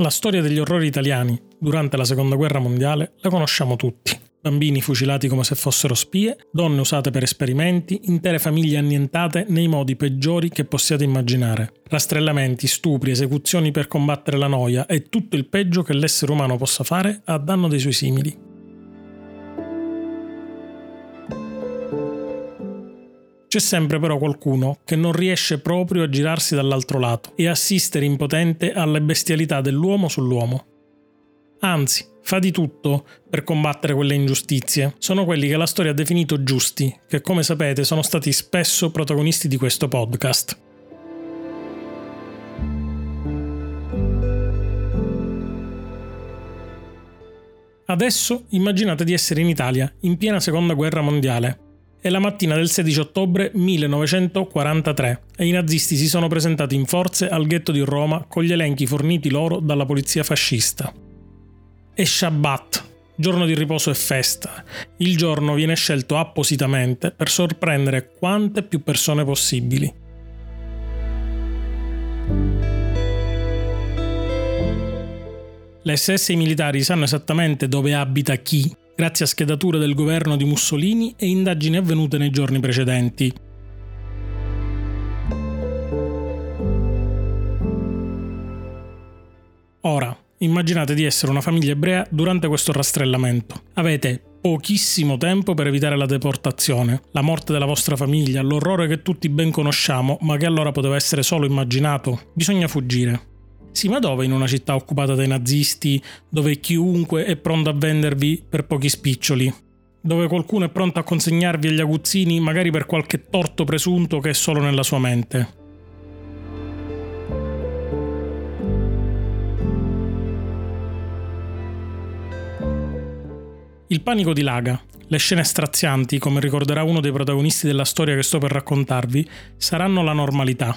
La storia degli orrori italiani durante la seconda guerra mondiale la conosciamo tutti. Bambini fucilati come se fossero spie, donne usate per esperimenti, intere famiglie annientate nei modi peggiori che possiate immaginare. Rastrellamenti, stupri, esecuzioni per combattere la noia e tutto il peggio che l'essere umano possa fare a danno dei suoi simili. C'è sempre però qualcuno che non riesce proprio a girarsi dall'altro lato e assistere impotente alle bestialità dell'uomo sull'uomo. Anzi, fa di tutto per combattere quelle ingiustizie. Sono quelli che la storia ha definito giusti, che come sapete sono stati spesso protagonisti di questo podcast. Adesso immaginate di essere in Italia, in piena seconda guerra mondiale, è la mattina del 16 ottobre 1943 e i nazisti si sono presentati in forze al ghetto di Roma con gli elenchi forniti loro dalla polizia fascista. È Shabbat, giorno di riposo e festa. Il giorno viene scelto appositamente per sorprendere quante più persone possibili. Le SS e i militari sanno esattamente dove abita chi grazie a schedature del governo di Mussolini e indagini avvenute nei giorni precedenti. Ora, immaginate di essere una famiglia ebrea durante questo rastrellamento. Avete pochissimo tempo per evitare la deportazione, la morte della vostra famiglia, l'orrore che tutti ben conosciamo, ma che allora poteva essere solo immaginato. Bisogna fuggire. Sì, ma dove in una città occupata dai nazisti, dove chiunque è pronto a vendervi per pochi spiccioli? Dove qualcuno è pronto a consegnarvi agli aguzzini magari per qualche torto presunto che è solo nella sua mente? Il panico dilaga. Le scene strazianti, come ricorderà uno dei protagonisti della storia che sto per raccontarvi, saranno la normalità.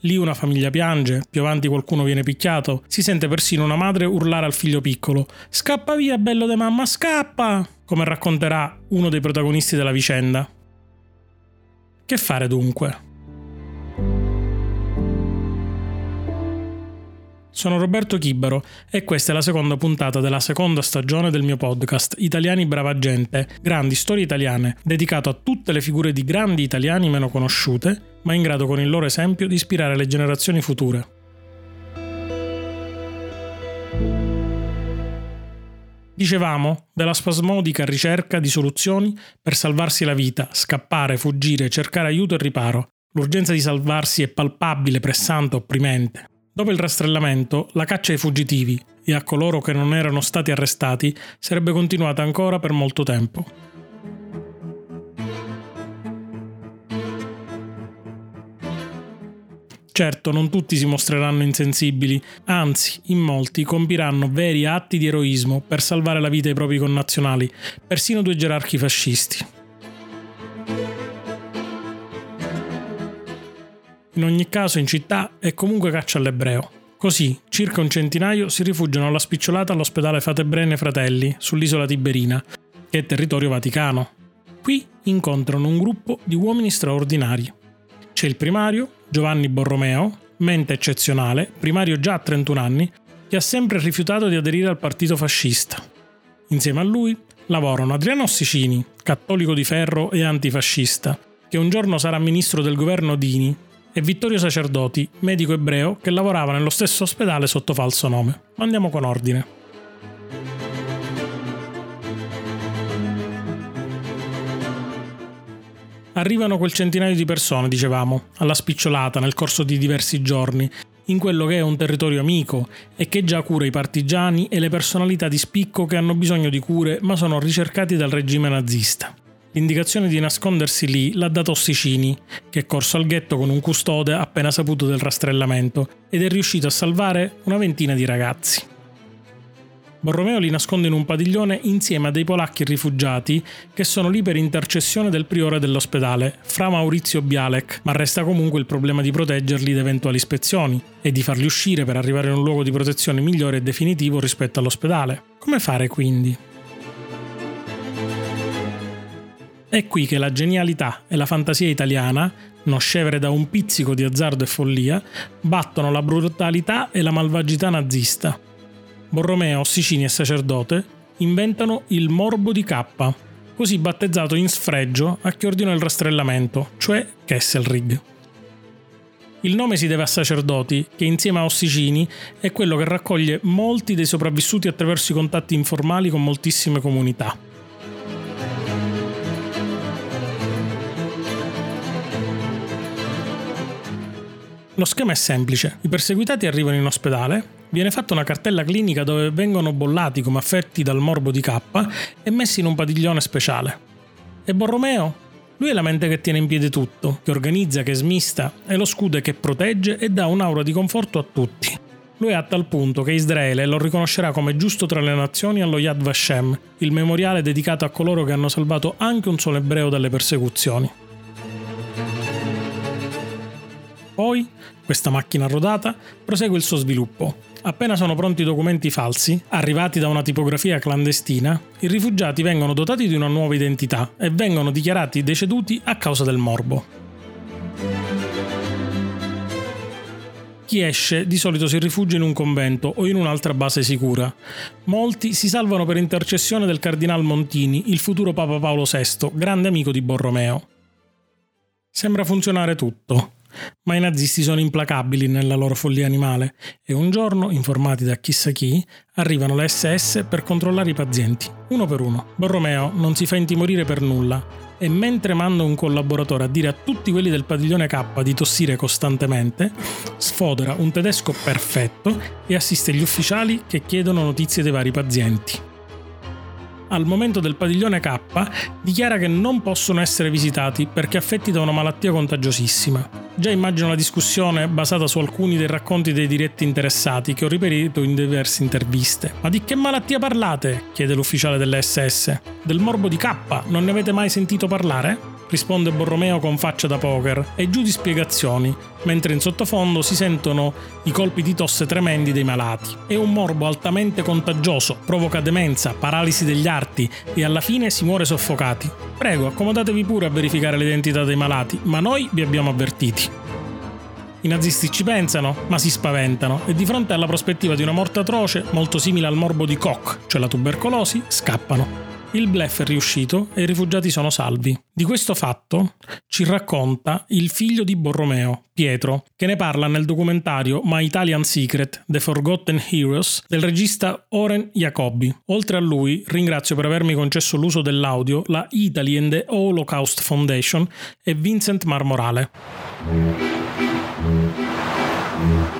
Lì una famiglia piange, più avanti qualcuno viene picchiato, si sente persino una madre urlare al figlio piccolo Scappa via, bello de mamma, scappa! come racconterà uno dei protagonisti della vicenda. Che fare dunque? Sono Roberto Chibaro e questa è la seconda puntata della seconda stagione del mio podcast Italiani Brava Gente, grandi storie italiane, dedicato a tutte le figure di grandi italiani meno conosciute, ma in grado con il loro esempio di ispirare le generazioni future. Dicevamo della spasmodica ricerca di soluzioni per salvarsi la vita, scappare, fuggire, cercare aiuto e riparo. L'urgenza di salvarsi è palpabile, pressante, opprimente. Dopo il rastrellamento, la caccia ai fuggitivi e a coloro che non erano stati arrestati sarebbe continuata ancora per molto tempo. Certo, non tutti si mostreranno insensibili, anzi, in molti compiranno veri atti di eroismo per salvare la vita ai propri connazionali, persino due gerarchi fascisti. In ogni caso in città è comunque caccia all'ebreo. Così, circa un centinaio si rifugiano alla spicciolata all'ospedale Fatebrene Fratelli, sull'isola Tiberina, che è territorio vaticano. Qui incontrano un gruppo di uomini straordinari. C'è il primario, Giovanni Borromeo, mente eccezionale, primario già a 31 anni, che ha sempre rifiutato di aderire al partito fascista. Insieme a lui lavorano Adriano Ossicini, cattolico di ferro e antifascista, che un giorno sarà ministro del governo Dini e Vittorio Sacerdoti, medico ebreo che lavorava nello stesso ospedale sotto falso nome. Ma andiamo con ordine. Arrivano quel centinaio di persone, dicevamo, alla spicciolata nel corso di diversi giorni, in quello che è un territorio amico e che già cura i partigiani e le personalità di spicco che hanno bisogno di cure ma sono ricercati dal regime nazista. L'indicazione di nascondersi lì l'ha dato Ossicini, che è corso al ghetto con un custode appena saputo del rastrellamento ed è riuscito a salvare una ventina di ragazzi. Borromeo li nasconde in un padiglione insieme a dei polacchi rifugiati che sono lì per intercessione del priore dell'ospedale, fra Maurizio Bialek, ma resta comunque il problema di proteggerli da eventuali ispezioni e di farli uscire per arrivare in un luogo di protezione migliore e definitivo rispetto all'ospedale. Come fare quindi? È qui che la genialità e la fantasia italiana, non scevere da un pizzico di azzardo e follia, battono la brutalità e la malvagità nazista. Borromeo, Ossicini e sacerdote inventano il morbo di K, così battezzato in sfregio a chi ordinò il rastrellamento, cioè Kesselrig. Il nome si deve a sacerdoti, che insieme a Ossicini è quello che raccoglie molti dei sopravvissuti attraverso i contatti informali con moltissime comunità. Lo schema è semplice. I perseguitati arrivano in ospedale, viene fatta una cartella clinica dove vengono bollati come affetti dal morbo di K e messi in un padiglione speciale. E Borromeo? Lui è la mente che tiene in piedi tutto, che organizza, che smista, è lo scudo che protegge e dà un'aura di conforto a tutti. Lui è a tal punto che Israele lo riconoscerà come giusto tra le nazioni allo Yad Vashem, il memoriale dedicato a coloro che hanno salvato anche un solo ebreo dalle persecuzioni. Poi, questa macchina rodata prosegue il suo sviluppo. Appena sono pronti i documenti falsi, arrivati da una tipografia clandestina, i rifugiati vengono dotati di una nuova identità e vengono dichiarati deceduti a causa del morbo. Chi esce di solito si rifugia in un convento o in un'altra base sicura. Molti si salvano per intercessione del cardinal Montini, il futuro Papa Paolo VI, grande amico di Borromeo. Sembra funzionare tutto. Ma i nazisti sono implacabili nella loro follia animale e un giorno, informati da chissà chi, arrivano le SS per controllare i pazienti, uno per uno. Borromeo non si fa intimorire per nulla e mentre manda un collaboratore a dire a tutti quelli del padiglione K di tossire costantemente, sfodera un tedesco perfetto e assiste gli ufficiali che chiedono notizie dei vari pazienti al momento del padiglione K dichiara che non possono essere visitati perché affetti da una malattia contagiosissima. Già immagino la discussione basata su alcuni dei racconti dei diretti interessati che ho riferito in diverse interviste. Ma di che malattia parlate? chiede l'ufficiale dell'SS. Del morbo di K, non ne avete mai sentito parlare? risponde Borromeo con faccia da poker, e giù di spiegazioni, mentre in sottofondo si sentono i colpi di tosse tremendi dei malati. È un morbo altamente contagioso, provoca demenza, paralisi degli arti e alla fine si muore soffocati. Prego, accomodatevi pure a verificare l'identità dei malati, ma noi vi abbiamo avvertiti. I nazisti ci pensano, ma si spaventano e di fronte alla prospettiva di una morte atroce, molto simile al morbo di Koch, cioè la tubercolosi, scappano. Il blef è riuscito e i rifugiati sono salvi. Di questo fatto ci racconta il figlio di Borromeo, Pietro, che ne parla nel documentario My Italian Secret, The Forgotten Heroes del regista Oren Jacobi. Oltre a lui, ringrazio per avermi concesso l'uso dell'audio la Italy and the Holocaust Foundation e Vincent Marmorale.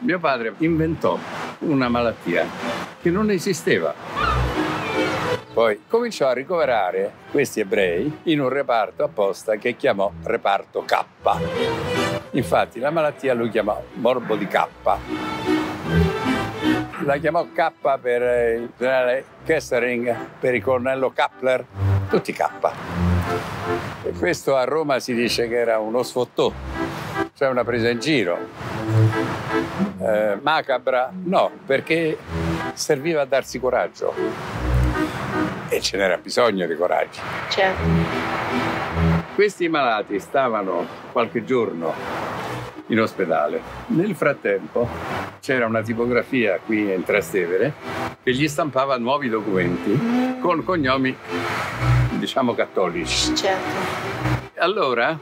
Mio padre inventò una malattia che non esisteva poi cominciò a ricoverare questi ebrei in un reparto apposta che chiamò reparto K. Infatti la malattia lui chiamò morbo di K. La chiamò K per il generale Kessering, per il colonnello Kappler, tutti K. E questo a Roma si dice che era uno sfottò, cioè una presa in giro. Eh, macabra no, perché serviva a darsi coraggio e ce n'era bisogno di coraggio. Certo. Questi malati stavano qualche giorno in ospedale. Nel frattempo c'era una tipografia qui in Trastevere che gli stampava nuovi documenti con cognomi, diciamo, cattolici. Certo. Allora,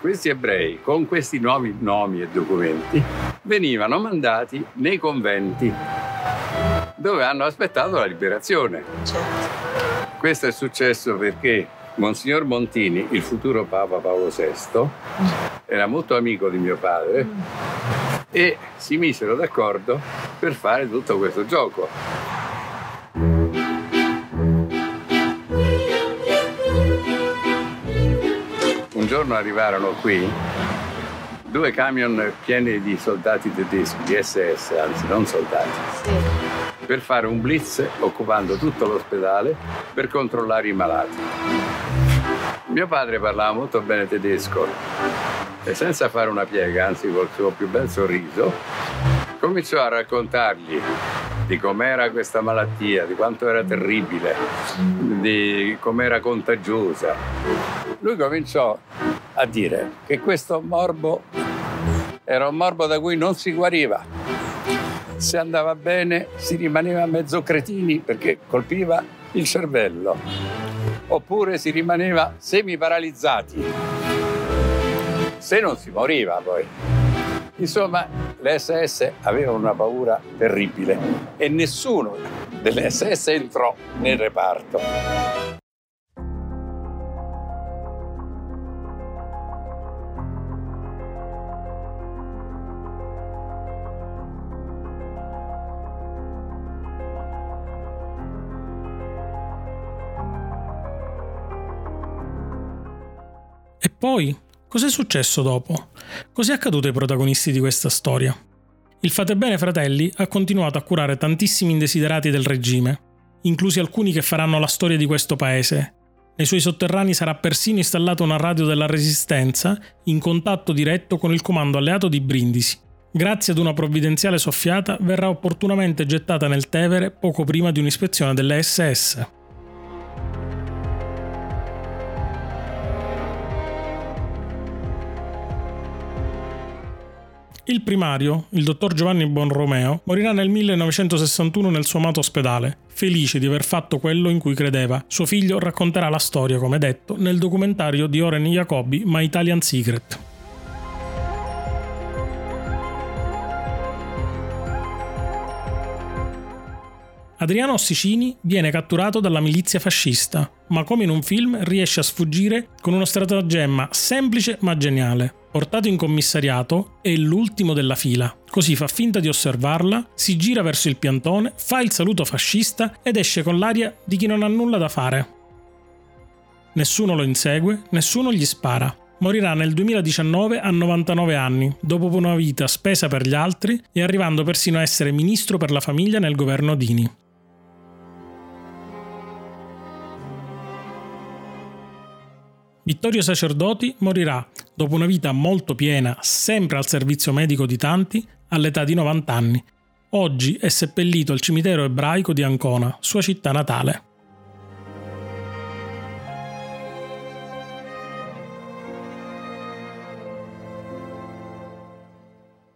questi ebrei con questi nuovi nomi e documenti venivano mandati nei conventi dove hanno aspettato la liberazione. Certo. Questo è successo perché Monsignor Montini, il futuro Papa Paolo VI, era molto amico di mio padre e si misero d'accordo per fare tutto questo gioco. Un giorno arrivarono qui due camion pieni di soldati tedeschi, di SS, anzi non soldati. Sì per fare un blitz occupando tutto l'ospedale per controllare i malati. Mio padre parlava molto bene tedesco e senza fare una piega, anzi col suo più bel sorriso, cominciò a raccontargli di com'era questa malattia, di quanto era terribile, di com'era contagiosa. Lui cominciò a dire che questo morbo era un morbo da cui non si guariva Se andava bene si rimaneva mezzo cretini perché colpiva il cervello, oppure si rimaneva semi paralizzati, se non si moriva poi. Insomma, le SS avevano una paura terribile e nessuno delle SS entrò nel reparto. Poi, cos'è successo dopo? Cos'è accaduto ai protagonisti di questa storia? Il Fate Bene Fratelli ha continuato a curare tantissimi indesiderati del regime, inclusi alcuni che faranno la storia di questo paese. Nei suoi sotterranei sarà persino installata una radio della Resistenza in contatto diretto con il comando alleato di Brindisi. Grazie ad una provvidenziale soffiata verrà opportunamente gettata nel Tevere poco prima di un'ispezione delle SS. Il primario, il dottor Giovanni Bonromeo, morirà nel 1961 nel suo amato ospedale, felice di aver fatto quello in cui credeva. Suo figlio racconterà la storia, come detto, nel documentario di Oren Jacobi My Italian Secret. Adriano Ossicini viene catturato dalla milizia fascista, ma come in un film riesce a sfuggire con uno stratagemma semplice ma geniale. Portato in commissariato, è l'ultimo della fila, così fa finta di osservarla, si gira verso il piantone, fa il saluto fascista ed esce con l'aria di chi non ha nulla da fare. Nessuno lo insegue, nessuno gli spara. Morirà nel 2019 a 99 anni, dopo una vita spesa per gli altri e arrivando persino a essere ministro per la famiglia nel governo Dini. Vittorio Sacerdoti morirà, dopo una vita molto piena, sempre al servizio medico di tanti, all'età di 90 anni. Oggi è seppellito al cimitero ebraico di Ancona, sua città natale.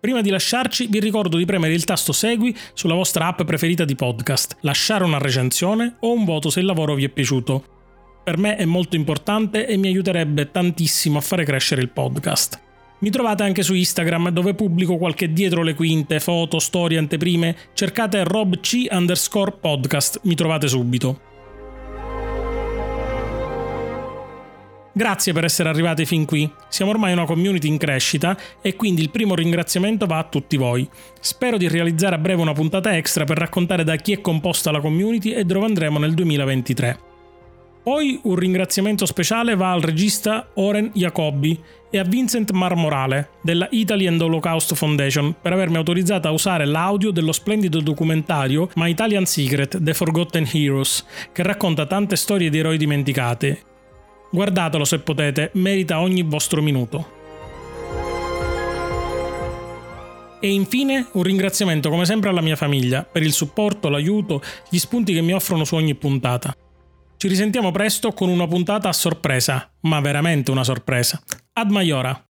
Prima di lasciarci vi ricordo di premere il tasto Segui sulla vostra app preferita di podcast, lasciare una recensione o un voto se il lavoro vi è piaciuto per me è molto importante e mi aiuterebbe tantissimo a fare crescere il podcast. Mi trovate anche su Instagram dove pubblico qualche dietro le quinte, foto, storie, anteprime. Cercate robc underscore podcast, mi trovate subito. Grazie per essere arrivati fin qui. Siamo ormai una community in crescita e quindi il primo ringraziamento va a tutti voi. Spero di realizzare a breve una puntata extra per raccontare da chi è composta la community e dove andremo nel 2023. Poi un ringraziamento speciale va al regista Oren Jacobi e a Vincent Marmorale della Italy and Holocaust Foundation per avermi autorizzato a usare l'audio dello splendido documentario My Italian Secret The Forgotten Heroes, che racconta tante storie di eroi dimenticate. Guardatelo se potete, merita ogni vostro minuto. E infine un ringraziamento come sempre alla mia famiglia per il supporto, l'aiuto, gli spunti che mi offrono su ogni puntata. Ci risentiamo presto con una puntata a sorpresa, ma veramente una sorpresa. Ad Maiora!